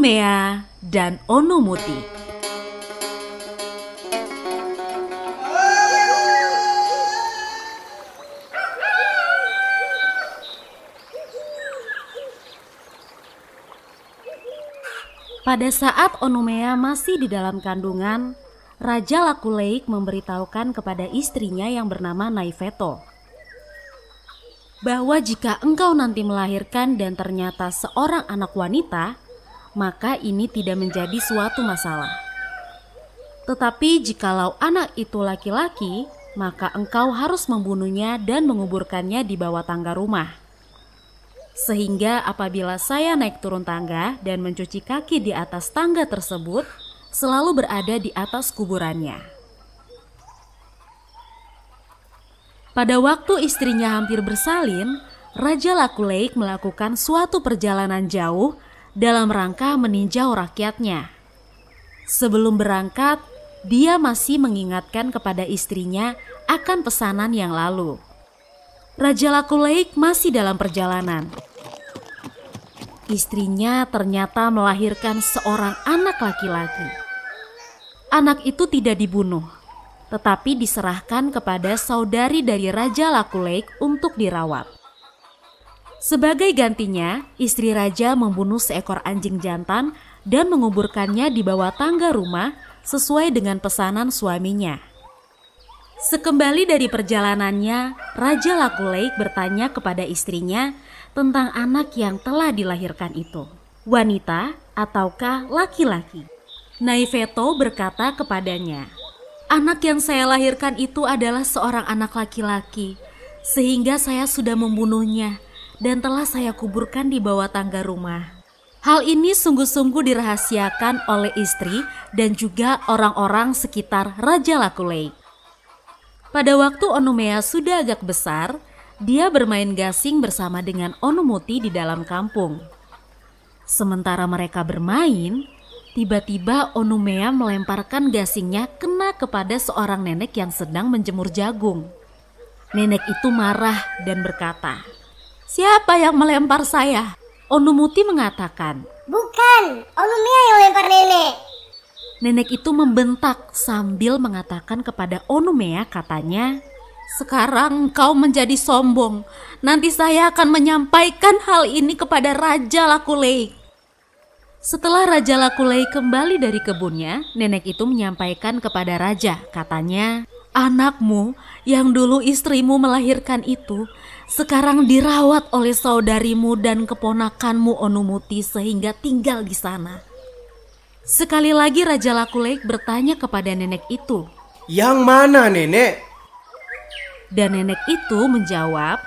Onumea dan Onumuti. Pada saat Onumea masih di dalam kandungan, Raja Lakuleik memberitahukan kepada istrinya yang bernama Naifeto bahwa jika engkau nanti melahirkan dan ternyata seorang anak wanita, maka ini tidak menjadi suatu masalah. Tetapi jikalau anak itu laki-laki, maka engkau harus membunuhnya dan menguburkannya di bawah tangga rumah. Sehingga apabila saya naik turun tangga dan mencuci kaki di atas tangga tersebut, selalu berada di atas kuburannya. Pada waktu istrinya hampir bersalin, Raja Lakuleik melakukan suatu perjalanan jauh dalam rangka meninjau rakyatnya. Sebelum berangkat, dia masih mengingatkan kepada istrinya akan pesanan yang lalu. Raja Lakuleik masih dalam perjalanan. Istrinya ternyata melahirkan seorang anak laki-laki. Anak itu tidak dibunuh, tetapi diserahkan kepada saudari dari Raja Lakuleik untuk dirawat. Sebagai gantinya, istri raja membunuh seekor anjing jantan dan menguburkannya di bawah tangga rumah sesuai dengan pesanan suaminya. Sekembali dari perjalanannya, Raja Lakuleik bertanya kepada istrinya tentang anak yang telah dilahirkan itu. Wanita ataukah laki-laki? Naifeto berkata kepadanya, Anak yang saya lahirkan itu adalah seorang anak laki-laki, sehingga saya sudah membunuhnya dan telah saya kuburkan di bawah tangga rumah. Hal ini sungguh-sungguh dirahasiakan oleh istri dan juga orang-orang sekitar Raja Lakulei. Pada waktu Onumea sudah agak besar, dia bermain gasing bersama dengan Onumuti di dalam kampung. Sementara mereka bermain, Tiba-tiba Onumea melemparkan gasingnya kena kepada seorang nenek yang sedang menjemur jagung. Nenek itu marah dan berkata, Siapa yang melempar saya? Onumuti mengatakan, Bukan, Onumea yang lempar nenek. Nenek itu membentak sambil mengatakan kepada Onumea katanya, sekarang kau menjadi sombong. Nanti saya akan menyampaikan hal ini kepada Raja Lakuleik. Setelah Raja Lakulei kembali dari kebunnya, nenek itu menyampaikan kepada raja, katanya, "Anakmu yang dulu istrimu melahirkan itu sekarang dirawat oleh saudarimu dan keponakanmu Onumuti sehingga tinggal di sana." Sekali lagi Raja Lakulei bertanya kepada nenek itu, "Yang mana, Nenek?" Dan nenek itu menjawab,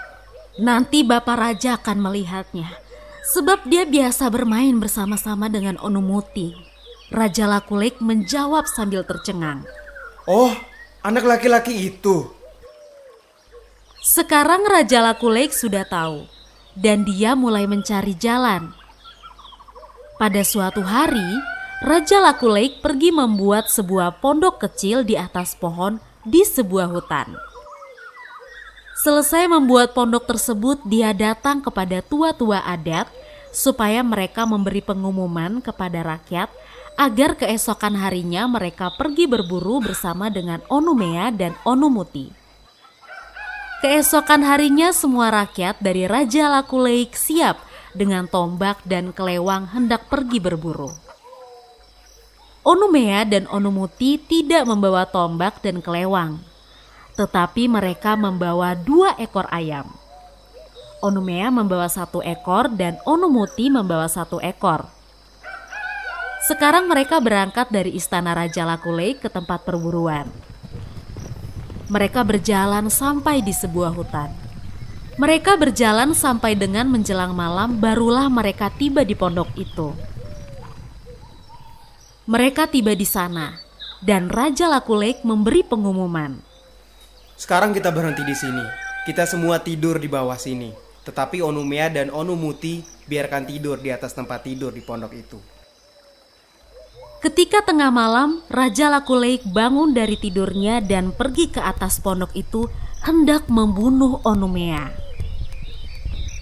"Nanti Bapak Raja akan melihatnya." sebab dia biasa bermain bersama-sama dengan Onumuti. Raja Lakulik menjawab sambil tercengang. Oh, anak laki-laki itu. Sekarang Raja Lakulik sudah tahu dan dia mulai mencari jalan. Pada suatu hari, Raja Lakulik pergi membuat sebuah pondok kecil di atas pohon di sebuah hutan. Selesai membuat pondok tersebut, dia datang kepada tua-tua adat supaya mereka memberi pengumuman kepada rakyat agar keesokan harinya mereka pergi berburu bersama dengan Onumea dan Onumuti. Keesokan harinya semua rakyat dari Raja Lakuleik siap dengan tombak dan kelewang hendak pergi berburu. Onumea dan Onumuti tidak membawa tombak dan kelewang tetapi mereka membawa dua ekor ayam. Onumea membawa satu ekor dan Onumuti membawa satu ekor. Sekarang mereka berangkat dari istana Raja Lakulei ke tempat perburuan. Mereka berjalan sampai di sebuah hutan. Mereka berjalan sampai dengan menjelang malam barulah mereka tiba di pondok itu. Mereka tiba di sana dan Raja Lakulek memberi pengumuman. Sekarang kita berhenti di sini. Kita semua tidur di bawah sini. Tetapi Onumea dan Onumuti biarkan tidur di atas tempat tidur di pondok itu. Ketika tengah malam, Raja Lakuleik bangun dari tidurnya dan pergi ke atas pondok itu hendak membunuh Onumea.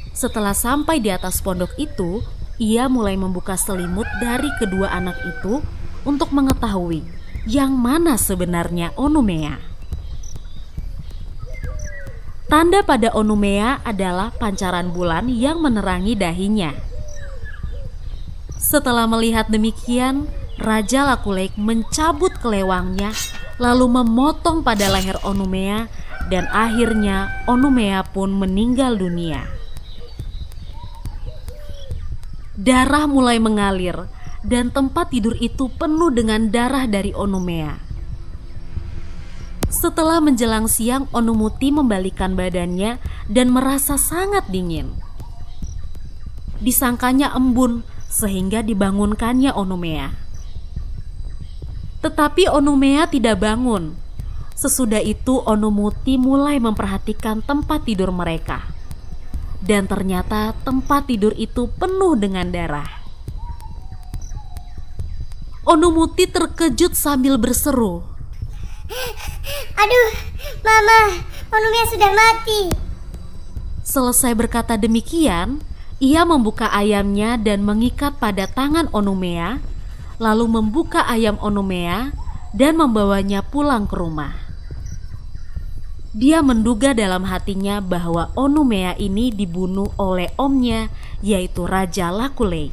Setelah sampai di atas pondok itu, ia mulai membuka selimut dari kedua anak itu untuk mengetahui yang mana sebenarnya Onumea. Tanda pada Onumea adalah pancaran bulan yang menerangi dahinya. Setelah melihat demikian, Raja Lakulek mencabut kelewangnya lalu memotong pada leher Onumea dan akhirnya Onumea pun meninggal dunia. Darah mulai mengalir dan tempat tidur itu penuh dengan darah dari Onumea. Setelah menjelang siang, Onumuti membalikan badannya dan merasa sangat dingin. Disangkanya embun sehingga dibangunkannya Onumea. Tetapi Onumea tidak bangun. Sesudah itu Onumuti mulai memperhatikan tempat tidur mereka. Dan ternyata tempat tidur itu penuh dengan darah. Onumuti terkejut sambil berseru. Aduh, Mama, Onumea sudah mati. Selesai berkata demikian, ia membuka ayamnya dan mengikat pada tangan Onumea lalu membuka ayam Onomea dan membawanya pulang ke rumah. Dia menduga dalam hatinya bahwa Onumea ini dibunuh oleh omnya, yaitu Raja Lakulei.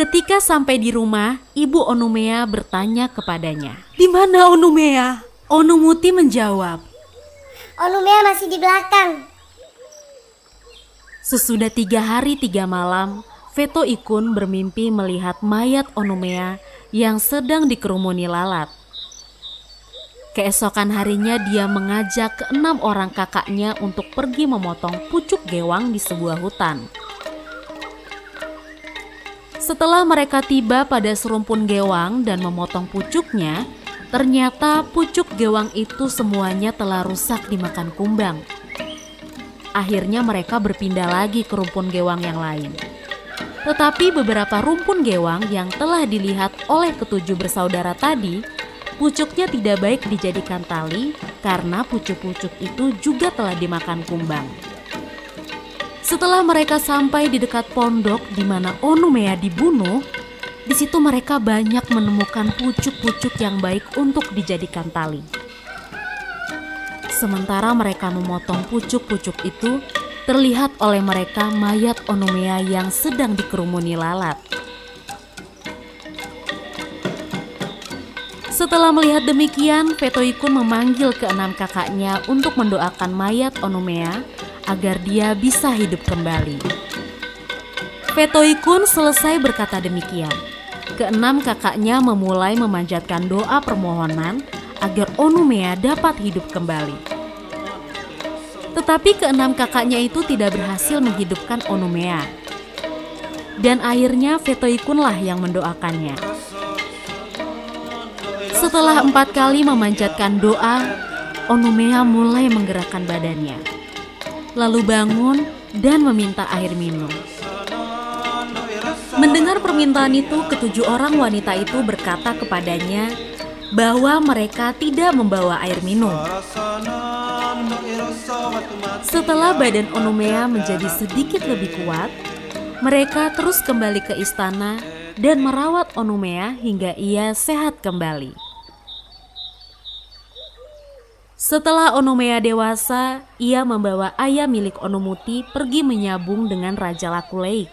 Ketika sampai di rumah, ibu Onumea bertanya kepadanya, "Di mana Onumea?" Onumuti menjawab, Onumea masih di belakang. Sesudah tiga hari tiga malam, Veto Ikun bermimpi melihat mayat Onumea yang sedang dikerumuni lalat. Keesokan harinya dia mengajak keenam orang kakaknya untuk pergi memotong pucuk gewang di sebuah hutan. Setelah mereka tiba pada serumpun gewang dan memotong pucuknya, ternyata pucuk gewang itu semuanya telah rusak dimakan kumbang. Akhirnya mereka berpindah lagi ke rumpun gewang yang lain. Tetapi beberapa rumpun gewang yang telah dilihat oleh ketujuh bersaudara tadi, pucuknya tidak baik dijadikan tali karena pucuk-pucuk itu juga telah dimakan kumbang. Setelah mereka sampai di dekat pondok di mana Onumea dibunuh, di situ mereka banyak menemukan pucuk-pucuk yang baik untuk dijadikan tali. Sementara mereka memotong pucuk-pucuk itu, terlihat oleh mereka mayat Onomea yang sedang dikerumuni lalat. Setelah melihat demikian, Petoikun memanggil keenam kakaknya untuk mendoakan mayat Onomea agar dia bisa hidup kembali. Petoikun selesai berkata demikian. Keenam kakaknya memulai memanjatkan doa permohonan agar Onumea dapat hidup kembali. Tetapi keenam kakaknya itu tidak berhasil menghidupkan Onumea. Dan akhirnya Vetoikunlah yang mendoakannya. Setelah empat kali memanjatkan doa, Onumea mulai menggerakkan badannya. Lalu bangun dan meminta air minum. Mendengar permintaan itu, ketujuh orang wanita itu berkata kepadanya bahwa mereka tidak membawa air minum. Setelah badan Onumea menjadi sedikit lebih kuat, mereka terus kembali ke istana dan merawat Onumea hingga ia sehat kembali. Setelah Onumea dewasa, ia membawa ayah milik Onomuti pergi menyabung dengan Raja Lakulei.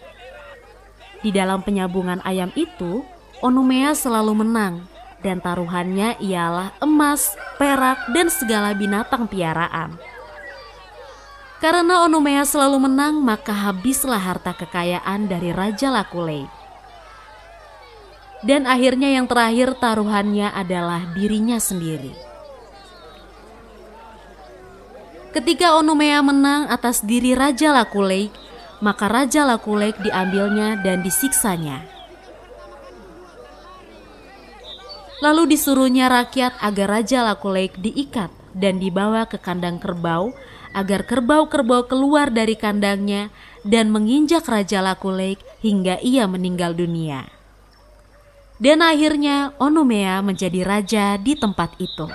Di dalam penyabungan ayam itu, Onumea selalu menang dan taruhannya ialah emas, perak, dan segala binatang piaraan. Karena Onomea selalu menang, maka habislah harta kekayaan dari Raja Lakule. Dan akhirnya yang terakhir taruhannya adalah dirinya sendiri. Ketika Onomea menang atas diri Raja Lakulek, maka Raja Lakulek diambilnya dan disiksanya. Lalu disuruhnya rakyat agar Raja Lakulek diikat dan dibawa ke kandang kerbau agar kerbau-kerbau keluar dari kandangnya dan menginjak Raja Lakulek hingga ia meninggal dunia. Dan akhirnya Onumea menjadi raja di tempat itu.